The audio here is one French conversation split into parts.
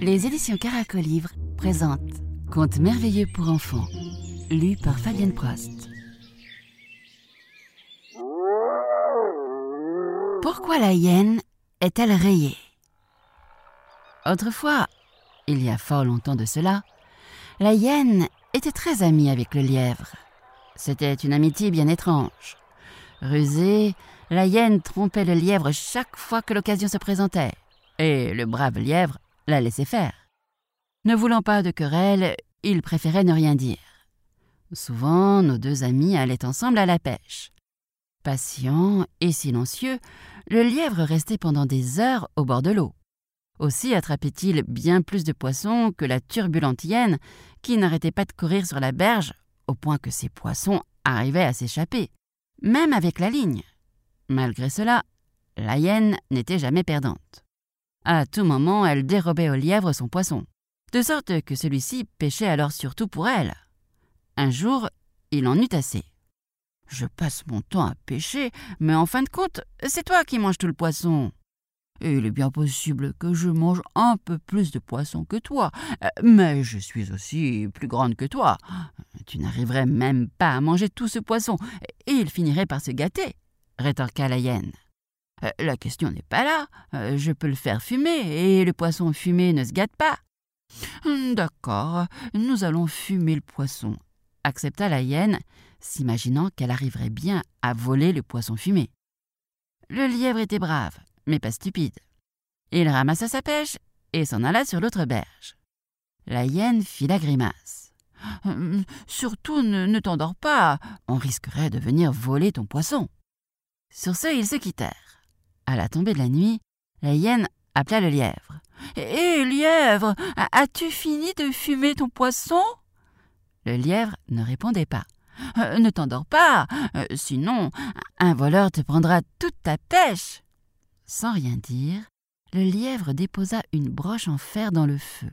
Les éditions Caracolivre présentent Contes merveilleux pour enfants, lu par Fabienne Prost. Pourquoi la hyène est-elle rayée? Autrefois, il y a fort longtemps de cela, la hyène était très amie avec le lièvre. C'était une amitié bien étrange. Rusée, la hyène trompait le lièvre chaque fois que l'occasion se présentait, et le brave lièvre la laissait faire. Ne voulant pas de querelle, il préférait ne rien dire. Souvent, nos deux amis allaient ensemble à la pêche. Patient et silencieux, le lièvre restait pendant des heures au bord de l'eau. Aussi attrapait-il bien plus de poissons que la turbulente hyène, qui n'arrêtait pas de courir sur la berge, au point que ces poissons arrivaient à s'échapper, même avec la ligne. Malgré cela, la hyène n'était jamais perdante. À tout moment, elle dérobait au lièvre son poisson, de sorte que celui-ci pêchait alors surtout pour elle. Un jour, il en eut assez. Je passe mon temps à pêcher, mais en fin de compte, c'est toi qui manges tout le poisson. Il est bien possible que je mange un peu plus de poisson que toi, mais je suis aussi plus grande que toi. Tu n'arriverais même pas à manger tout ce poisson, et il finirait par se gâter, rétorqua la hyène. La question n'est pas là. Je peux le faire fumer, et le poisson fumé ne se gâte pas. D'accord, nous allons fumer le poisson, accepta la hyène, s'imaginant qu'elle arriverait bien à voler le poisson fumé. Le lièvre était brave, mais pas stupide. Il ramassa sa pêche et s'en alla sur l'autre berge. La hyène fit la grimace. Hum, surtout ne, t'endors pas, on risquerait de venir voler ton poisson. Sur ce, ils se quittèrent. À la tombée de la nuit, la hyène appela le lièvre. Hé, lièvre, as-tu fini de fumer ton poisson? Le lièvre ne répondait pas. Euh, ne t'endors pas, euh, sinon un voleur te prendra toute ta pêche. Sans rien dire, le lièvre déposa une broche en fer dans le feu.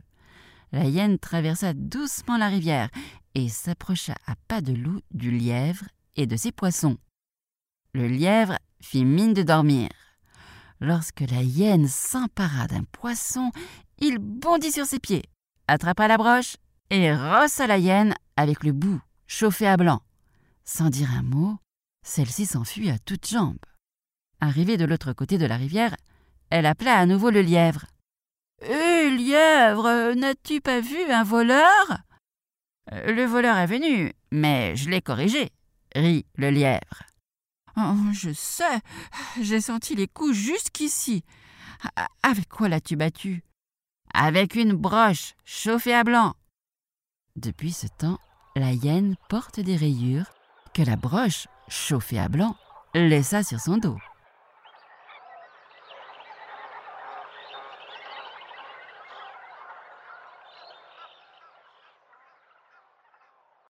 La hyène traversa doucement la rivière et s'approcha à pas de loup du lièvre et de ses poissons. Le lièvre fit mine de dormir. Lorsque la hyène s'empara d'un poisson, il bondit sur ses pieds, attrapa la broche et rossa la hyène avec le bout chauffé à blanc. Sans dire un mot, celle-ci s'enfuit à toutes jambes. Arrivée de l'autre côté de la rivière, elle appela à nouveau le lièvre. Hé, lièvre, n'as-tu pas vu un voleur? Le voleur est venu, mais je l'ai corrigé, rit le lièvre. Oh, je sais, j'ai senti les coups jusqu'ici. Avec quoi l'as-tu battu? Avec une broche chauffée à blanc. Depuis ce temps, la hyène porte des rayures que la broche chauffée à blanc laissa sur son dos.